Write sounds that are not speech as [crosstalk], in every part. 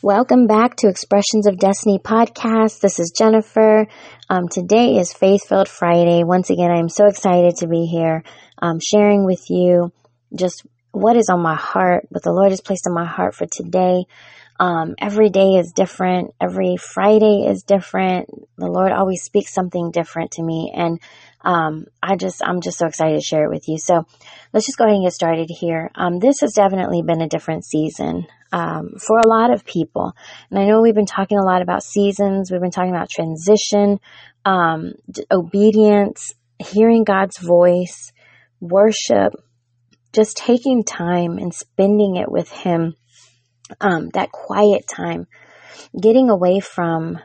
Welcome back to Expressions of Destiny podcast. This is Jennifer. Um, today is Faith Filled Friday. Once again, I am so excited to be here, um, sharing with you just what is on my heart, what the Lord has placed on my heart for today. Um, every day is different. Every Friday is different. The Lord always speaks something different to me. And, um, I just, I'm just so excited to share it with you. So let's just go ahead and get started here. Um, this has definitely been a different season, um, for a lot of people. And I know we've been talking a lot about seasons. We've been talking about transition, um, obedience, hearing God's voice, worship, just taking time and spending it with Him um, that quiet time, getting away from,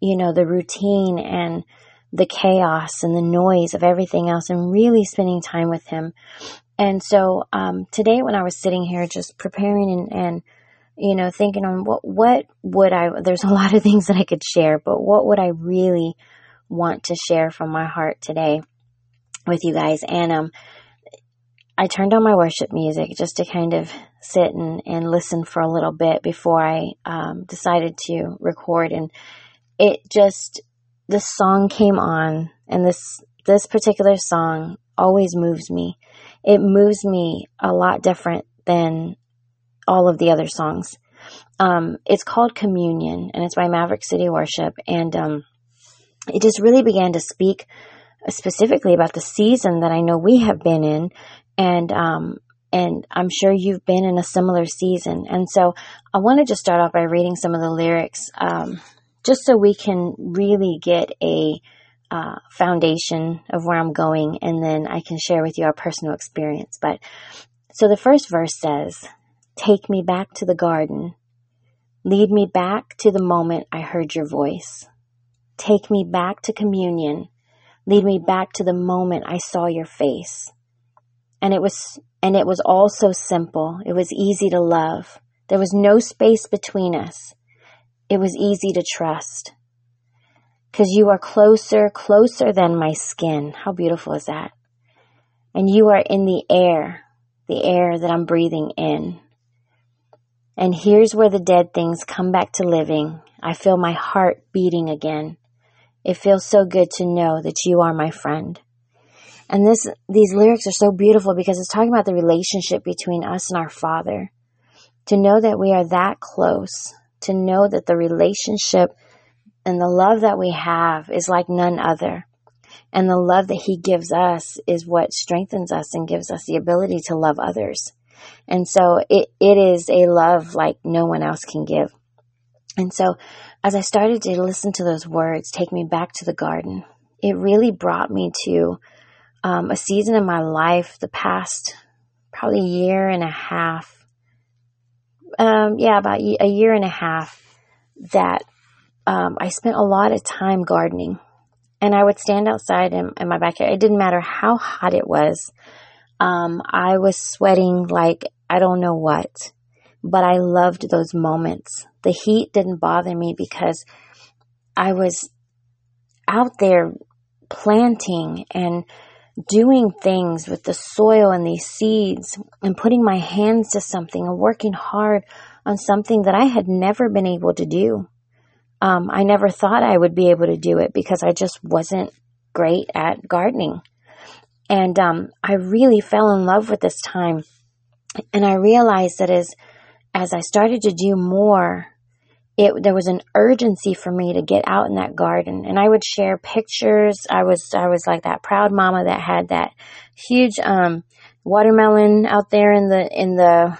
you know, the routine and the chaos and the noise of everything else and really spending time with him. And so, um, today when I was sitting here just preparing and, and, you know, thinking on what, what would I, there's a [laughs] lot of things that I could share, but what would I really want to share from my heart today with you guys? And, um, I turned on my worship music just to kind of sit and, and listen for a little bit before I um, decided to record. And it just, the song came on, and this this particular song always moves me. It moves me a lot different than all of the other songs. Um, it's called Communion, and it's by Maverick City Worship, and um, it just really began to speak specifically about the season that I know we have been in, and um, and I'm sure you've been in a similar season. And so I want to just start off by reading some of the lyrics, um, just so we can really get a uh, foundation of where I'm going, and then I can share with you our personal experience. But so the first verse says, Take me back to the garden. Lead me back to the moment I heard your voice. Take me back to communion. Lead me back to the moment I saw your face. And it was, and it was all so simple. It was easy to love. There was no space between us. It was easy to trust. Cause you are closer, closer than my skin. How beautiful is that? And you are in the air, the air that I'm breathing in. And here's where the dead things come back to living. I feel my heart beating again. It feels so good to know that you are my friend. And this, these lyrics are so beautiful because it's talking about the relationship between us and our Father. To know that we are that close, to know that the relationship and the love that we have is like none other. And the love that He gives us is what strengthens us and gives us the ability to love others. And so it, it is a love like no one else can give. And so as I started to listen to those words, take me back to the garden, it really brought me to um, a season in my life, the past probably year and a half. Um, yeah, about a year and a half that um, I spent a lot of time gardening. And I would stand outside in, in my backyard. It didn't matter how hot it was. Um, I was sweating like I don't know what, but I loved those moments. The heat didn't bother me because I was out there planting and doing things with the soil and these seeds and putting my hands to something and working hard on something that I had never been able to do. Um, I never thought I would be able to do it because I just wasn't great at gardening. And um, I really fell in love with this time. And I realized that as as I started to do more it there was an urgency for me to get out in that garden and I would share pictures. I was I was like that proud mama that had that huge um, watermelon out there in the in the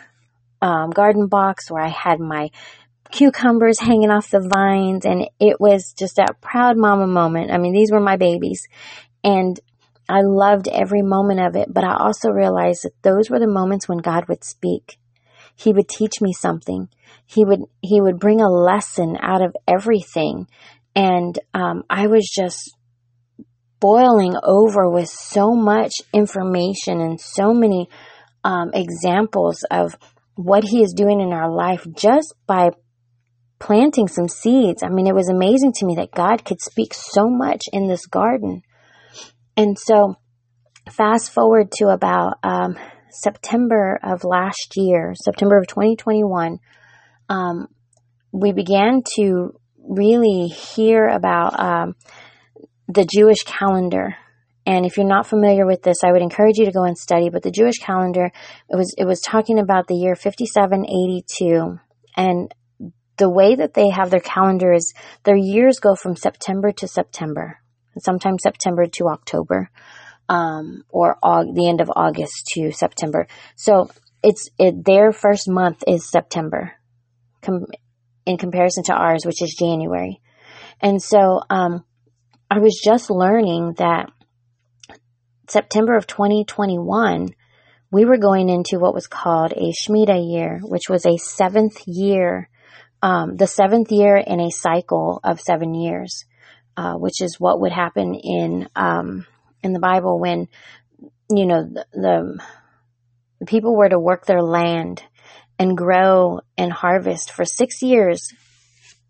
um, garden box where I had my cucumbers hanging off the vines and it was just that proud mama moment. I mean, these were my babies and I loved every moment of it, but I also realized that those were the moments when God would speak. He would teach me something. He would he would bring a lesson out of everything. And um, i was just boiling over with so much information and so many um, examples of what he is doing in our life just by planting some seeds. I mean it was amazing to me that god could speak so much in this garden. And so fast forward to about um, september of last year september of 2021 um, we began to really hear about um, the Jewish calendar. And if you're not familiar with this, I would encourage you to go and study. But the Jewish calendar, it was it was talking about the year 5782, and the way that they have their calendar is their years go from September to September, sometimes September to October, um, or aug- the end of August to September. So it's it, their first month is September, com- in comparison to ours, which is January. And so um, I was just learning that September of 2021, we were going into what was called a Shemitah year, which was a seventh year, um, the seventh year in a cycle of seven years, uh, which is what would happen in um, in the Bible when you know the, the people were to work their land and grow and harvest for six years,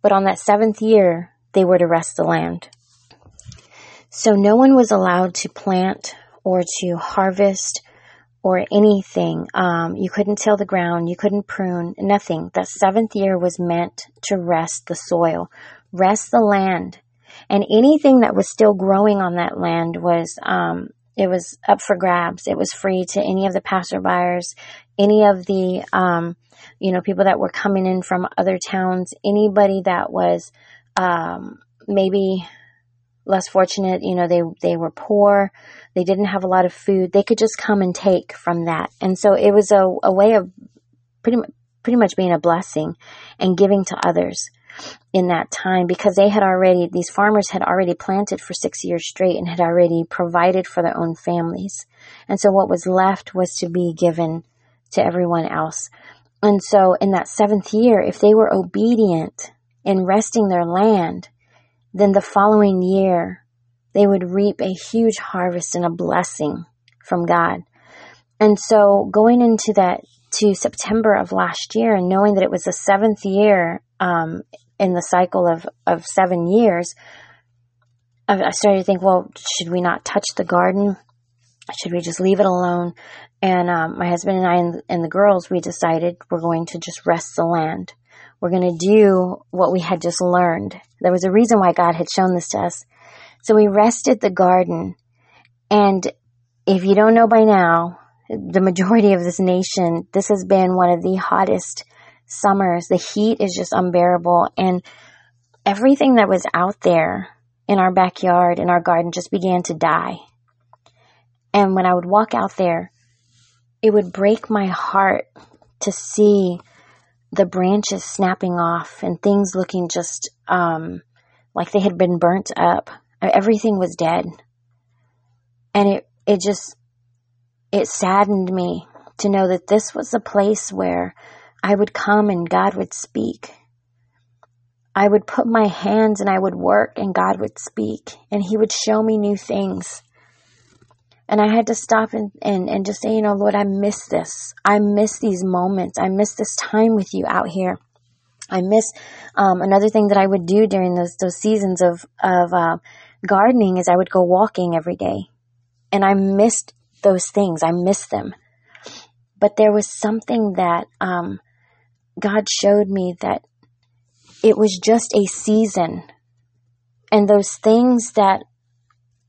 but on that seventh year, they were to rest the land. So no one was allowed to plant or to harvest or anything. Um, you couldn't till the ground, you couldn't prune, nothing. That seventh year was meant to rest the soil, rest the land. And anything that was still growing on that land was um, it was up for grabs. It was free to any of the passerbyers, any of the, um, you know, people that were coming in from other towns, anybody that was, um, maybe less fortunate, you know, they, they were poor. They didn't have a lot of food. They could just come and take from that. And so it was a, a way of pretty, pretty much being a blessing and giving to others in that time because they had already, these farmers had already planted for six years straight and had already provided for their own families. And so what was left was to be given to everyone else. And so in that seventh year, if they were obedient in resting their land, then the following year they would reap a huge harvest and a blessing from God. And so going into that to September of last year and knowing that it was the seventh year um, in the cycle of, of seven years, I started to think, well, should we not touch the garden? Should we just leave it alone? And um, my husband and I and, and the girls, we decided we're going to just rest the land. We're going to do what we had just learned. There was a reason why God had shown this to us. So we rested the garden. And if you don't know by now, the majority of this nation, this has been one of the hottest summers. The heat is just unbearable. And everything that was out there in our backyard, in our garden, just began to die. And when I would walk out there, it would break my heart to see the branches snapping off and things looking just um, like they had been burnt up. Everything was dead. And it, it just, it saddened me to know that this was a place where I would come and God would speak. I would put my hands and I would work and God would speak and He would show me new things. And I had to stop and, and, and just say, you know, Lord, I miss this. I miss these moments. I miss this time with you out here. I miss um, another thing that I would do during those those seasons of of uh, gardening is I would go walking every day, and I missed those things. I missed them, but there was something that um, God showed me that it was just a season. And those things that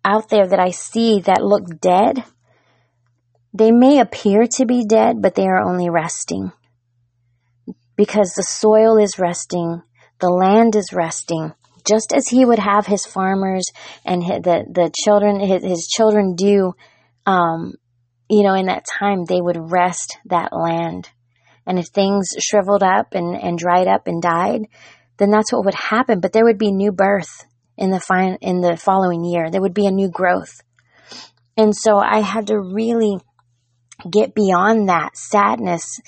out there that I see that look dead, they may appear to be dead, but they are only resting. Because the soil is resting, the land is resting, just as he would have his farmers and the, the children, his, his children do, um, you know, in that time, they would rest that land. And if things shriveled up and, and dried up and died, then that's what would happen. But there would be new birth in the fine, in the following year. There would be a new growth. And so I had to really get beyond that sadness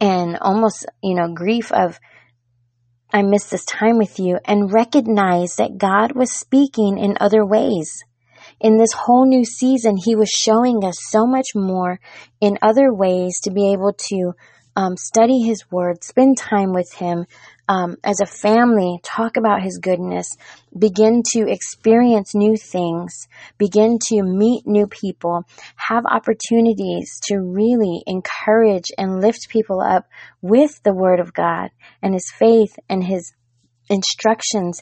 and almost, you know, grief of, I miss this time with you and recognize that God was speaking in other ways. In this whole new season, He was showing us so much more in other ways to be able to um, study His Word, spend time with Him um, as a family, talk about His goodness, begin to experience new things, begin to meet new people, have opportunities to really encourage and lift people up with the Word of God and His faith and His instructions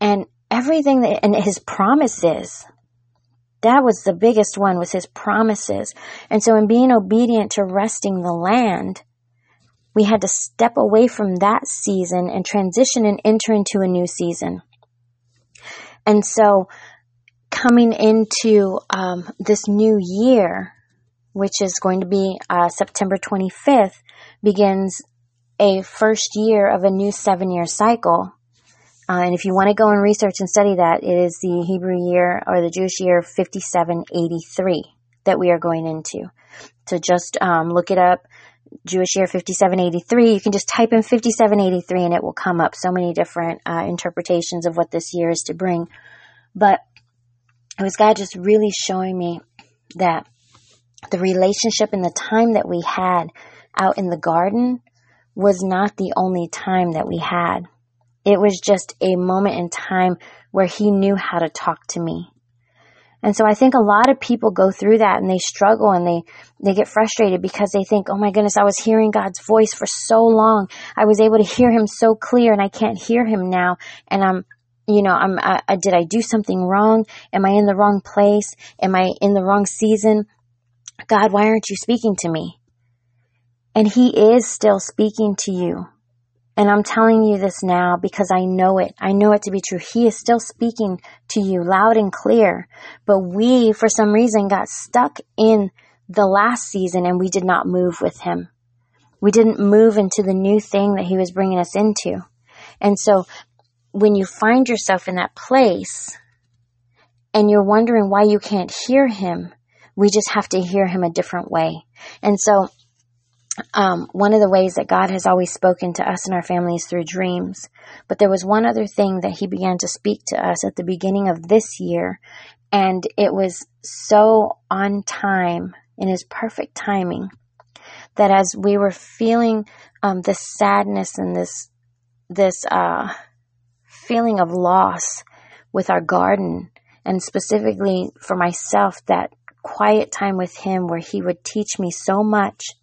and everything that, and His promises. That was the biggest one was his promises. And so in being obedient to resting the land, we had to step away from that season and transition and enter into a new season. And so coming into um, this new year, which is going to be uh, September 25th, begins a first year of a new seven year cycle. Uh, and if you want to go and research and study that, it is the Hebrew year or the Jewish year 5783 that we are going into. So just um, look it up. Jewish year 5783. You can just type in 5783 and it will come up. So many different uh, interpretations of what this year is to bring. But it was God just really showing me that the relationship and the time that we had out in the garden was not the only time that we had. It was just a moment in time where he knew how to talk to me. And so I think a lot of people go through that and they struggle and they, they get frustrated because they think, oh my goodness, I was hearing God's voice for so long. I was able to hear him so clear and I can't hear him now. And I'm, you know, I'm, I, I, did I do something wrong? Am I in the wrong place? Am I in the wrong season? God, why aren't you speaking to me? And he is still speaking to you. And I'm telling you this now because I know it. I know it to be true. He is still speaking to you loud and clear. But we, for some reason, got stuck in the last season and we did not move with him. We didn't move into the new thing that he was bringing us into. And so when you find yourself in that place and you're wondering why you can't hear him, we just have to hear him a different way. And so um, one of the ways that God has always spoken to us and our families through dreams. But there was one other thing that He began to speak to us at the beginning of this year, and it was so on time in His perfect timing that as we were feeling um, this sadness and this this uh, feeling of loss with our garden, and specifically for myself, that quiet time with Him where He would teach me so much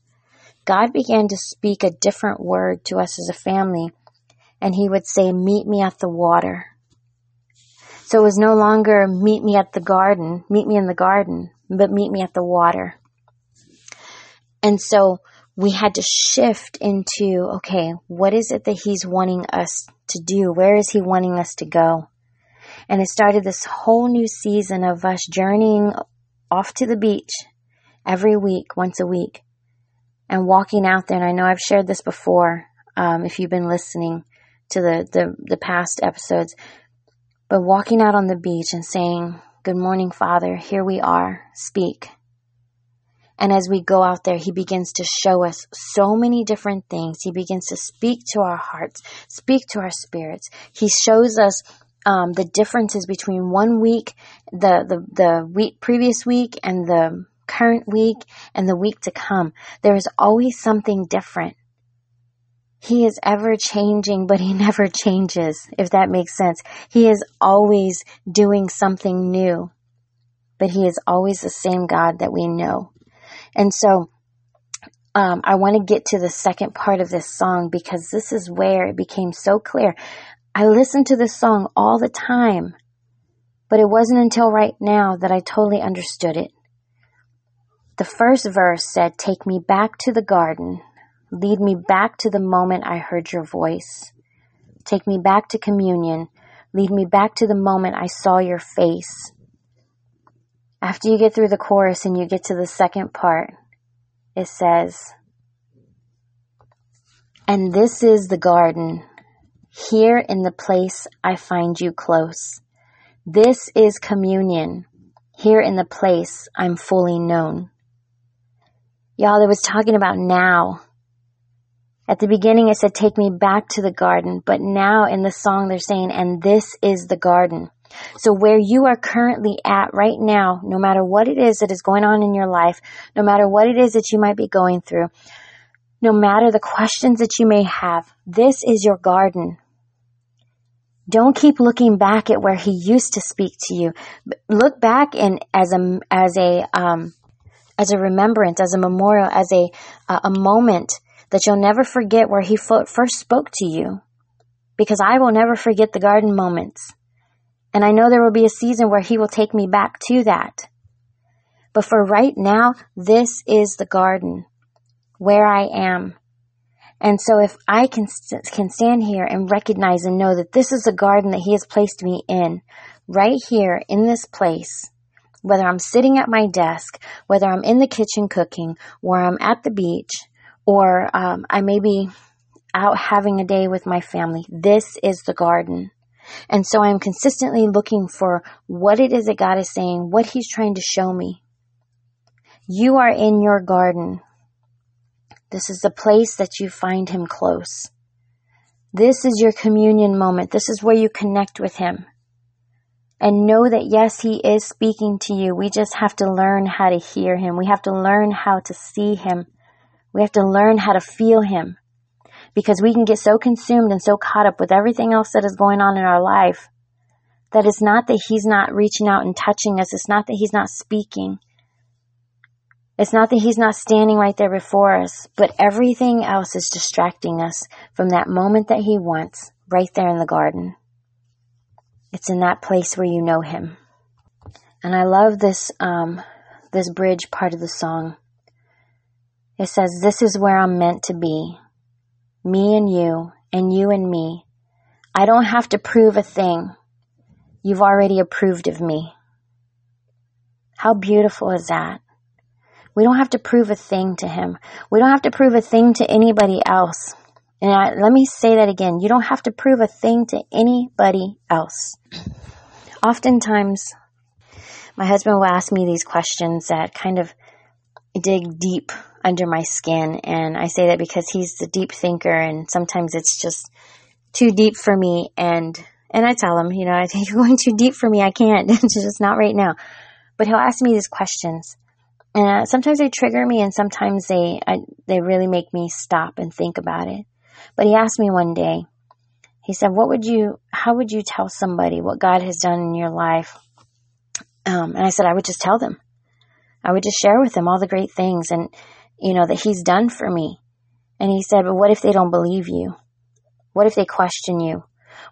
God began to speak a different word to us as a family, and He would say, Meet me at the water. So it was no longer meet me at the garden, meet me in the garden, but meet me at the water. And so we had to shift into, okay, what is it that he's wanting us to do? Where is he wanting us to go? And it started this whole new season of us journeying off to the beach every week, once a week, and walking out there. And I know I've shared this before, um, if you've been listening to the, the, the past episodes, but walking out on the beach and saying, Good morning, Father. Here we are. Speak. And as we go out there, He begins to show us so many different things. He begins to speak to our hearts, speak to our spirits. He shows us um, the differences between one week, the, the, the week, previous week, and the current week and the week to come. There is always something different. He is ever changing, but he [laughs] never changes, if that makes sense. He is always doing something new, but he is always the same God that we know. And so, um, I want to get to the second part of this song because this is where it became so clear. I listened to this song all the time, but it wasn't until right now that I totally understood it. The first verse said, Take me back to the garden. Lead me back to the moment I heard your voice. Take me back to communion. Lead me back to the moment I saw your face. After you get through the chorus and you get to the second part, it says, And this is the garden. Here in the place I find you close. This is communion. Here in the place I'm fully known. Y'all, it was talking about now. At the beginning, it said, take me back to the garden. But now in the song, they're saying, and this is the garden. So where you are currently at right now, no matter what it is that is going on in your life, no matter what it is that you might be going through, No matter the questions that you may have, this is your garden. Don't keep looking back at where he used to speak to you. Look back and as a, as a, um, as a remembrance, as a memorial, as a, uh, a moment that you'll never forget where he first spoke to you. Because I will never forget the garden moments. And I know there will be a season where he will take me back to that. But for right now, this is the garden where I am. And so if I can, can stand here and recognize and know that this is the garden that he has placed me in, right here in this place, whether I'm sitting at my desk, whether I'm in the kitchen cooking, or I'm at the beach, or um, I may be out having a day with my family, this is the garden. And so I'm consistently looking for what it is that God is saying, what He's trying to show me. You are in your garden. This is the place that you find Him close. This is your communion moment. This is where you connect with Him. And know that yes, He is speaking to you. We just have to learn how to hear Him. We have to learn how to see Him. We have to learn how to feel Him. Because we can get so consumed and so caught up with everything else that is going on in our life that it's not that He's not reaching out and touching us. It's not that He's not speaking. It's not that he's not standing right there before us, but everything else is distracting us from that moment that he wants right there in the garden. It's in that place where you know him. And I love this, um, this bridge part of the song. It says, This is where I'm meant to be. Me and you, and you and me. I don't have to prove a thing. You've already approved of me. How beautiful is that? We don't have to prove a thing to him. We don't have to prove a thing to anybody else. And I, let me say that again. You don't have to prove a thing to anybody else. Oftentimes, my husband will ask me these questions that kind of dig deep under my skin. And I say that because he's the deep thinker and sometimes it's just too deep for me. And, and I tell him, you know, [laughs] I think you're going too deep for me. I can't. [laughs] it's just not right now. But he'll ask me these questions. And uh, sometimes they trigger me and sometimes they, I, they really make me stop and think about it. But he asked me one day, he said, what would you, how would you tell somebody what God has done in your life? Um, and I said, I would just tell them. I would just share with them all the great things and, you know, that he's done for me. And he said, but what if they don't believe you? What if they question you?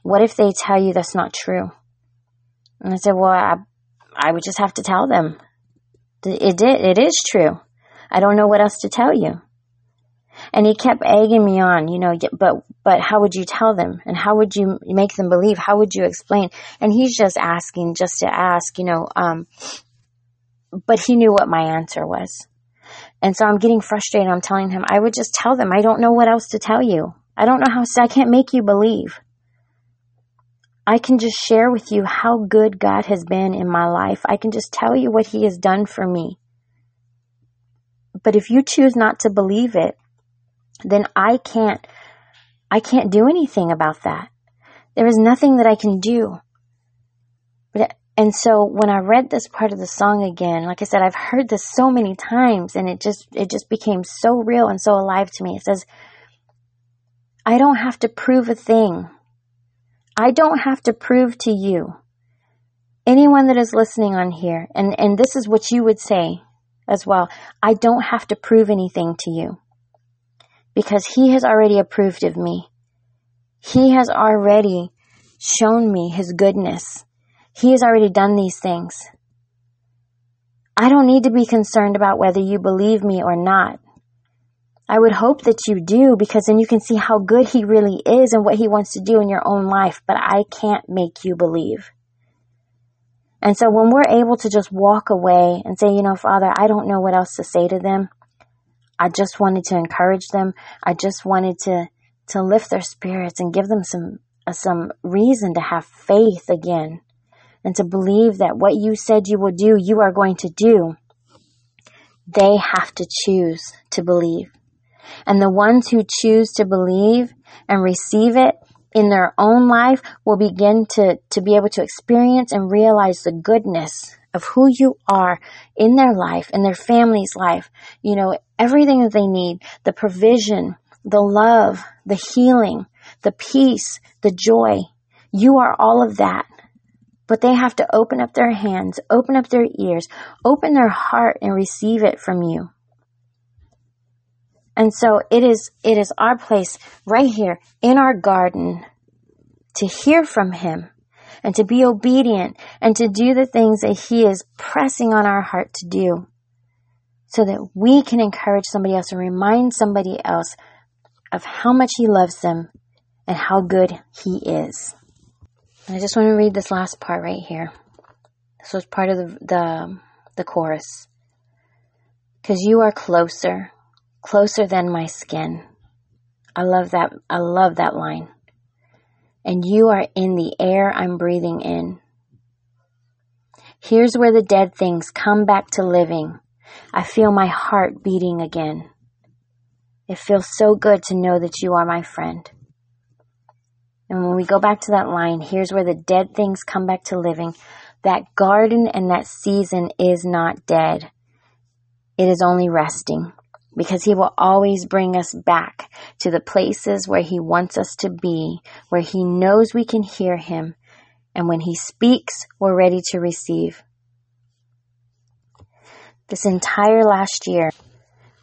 What if they tell you that's not true? And I said, well, I, I would just have to tell them it did. It is true. I don't know what else to tell you. And he kept egging me on, you know, but, but how would you tell them? And how would you make them believe? How would you explain? And he's just asking just to ask, you know, um, but he knew what my answer was. And so I'm getting frustrated. I'm telling him, I would just tell them, I don't know what else to tell you. I don't know how, I can't make you believe. I can just share with you how good God has been in my life. I can just tell you what He has done for me. But if you choose not to believe it, then I can't, I can't do anything about that. There is nothing that I can do. And so when I read this part of the song again, like I said, I've heard this so many times and it just, it just became so real and so alive to me. It says, I don't have to prove a thing I don't have to prove to you, anyone that is listening on here, and, and this is what you would say as well, I don't have to prove anything to you because he has already approved of me. He has already shown me his goodness. He has already done these things. I don't need to be concerned about whether you believe me or not. I would hope that you do because then you can see how good he really is and what he wants to do in your own life. But I can't make you believe. And so when we're able to just walk away and say, you know, Father, I don't know what else to say to them. I just wanted to encourage them. I just wanted to, to lift their spirits and give them some, uh, some reason to have faith again and to believe that what you said you will do, you are going to do. They have to choose to believe. And the ones who choose to believe and receive it in their own life will begin to, to be able to experience and realize the goodness of who you are in their life, in their family's life, you know, everything that they need, the provision, the love, the healing, the peace, the joy. You are all of that. But they have to open up their hands, open up their ears, open their heart and receive it from you. And so it is, it is our place right here in our garden to hear from Him and to be obedient and to do the things that He is pressing on our heart to do so that we can encourage somebody else and remind somebody else of how much He loves them and how good He is. And I just want to read this last part right here. This was part of the, the, the chorus. Because you are closer closer than my skin. I love that. I love that line. And you are in the air I'm breathing in. Here's where the dead things come back to living. I feel my heart beating again. It feels so good to know that you are my friend. And when we go back to that line, here's where the dead things come back to living. That garden and that season is not dead. It is only resting because he will always bring us back to the places where he wants us to be, where he knows we can hear him, and when he speaks, we're ready to receive. This entire last year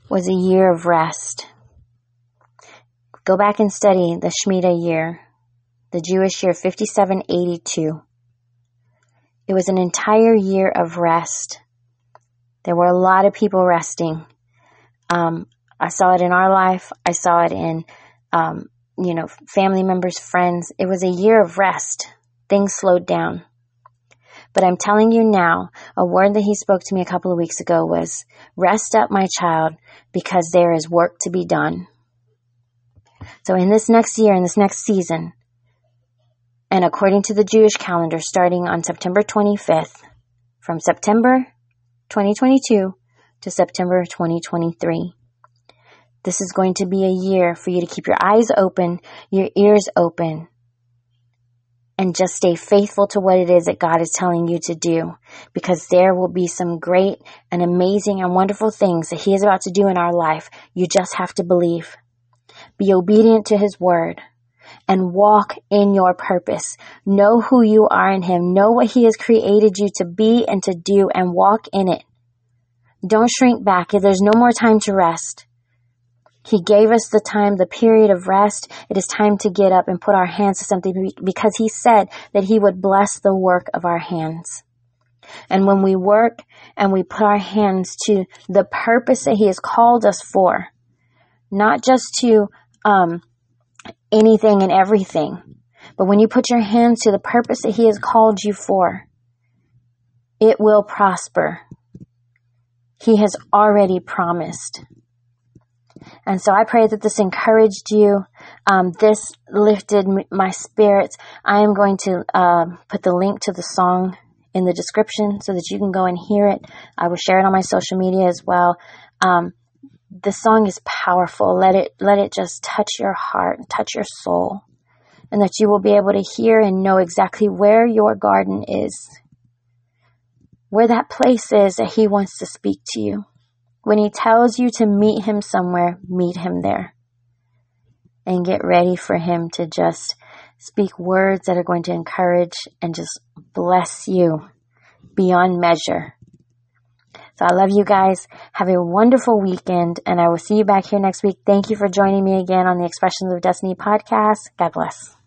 was a year of rest. Go back and study the Shemitah year, the Jewish year 5782. It was an entire year of rest. There were a lot of people resting um, I saw it in our life. I saw it in, um, you know, family members, friends. It was a year of rest. Things slowed down. But I'm telling you now, a word that he spoke to me a couple of weeks ago was, rest up, my child, because there is work to be done. So in this next year, in this next season, and according to the Jewish calendar, starting on September 25th, from September 2022 to September 2023. This is going to be a year for you to keep your eyes open, your ears open, and just stay faithful to what it is that God is telling you to do because there will be some great and amazing and wonderful things that He is about to do in our life. You just have to believe. Be obedient to His word and walk in your purpose. Know who you are in Him. Know what He has created you to be and to do and walk in it. Don't shrink back. There's no more time to rest. He gave us the time, the period of rest. It is time to get up and put our hands to something because he said that he would bless the work of our hands. And when we work and we put our hands to the purpose that he has called us for, not just to um, anything and everything, but when you put your hands to the purpose that he has called you for, it will prosper. He has already promised. And so I pray that this encouraged you. Um, this lifted my spirits. I am going to uh, put the link to the song in the description so that you can go and hear it. I will share it on my social media as well. Um, the song is powerful. Let it let it just touch your heart, and touch your soul, and that you will be able to hear and know exactly where your garden is where that place is that He wants to speak to you. When He tells you to meet Him somewhere, meet Him there. And get ready for Him to just speak words that are going to encourage and just bless you beyond measure. So I love you guys. Have a wonderful weekend, and I will see you back here next week. Thank you for joining me again on the Expressions of Destiny podcast. God bless.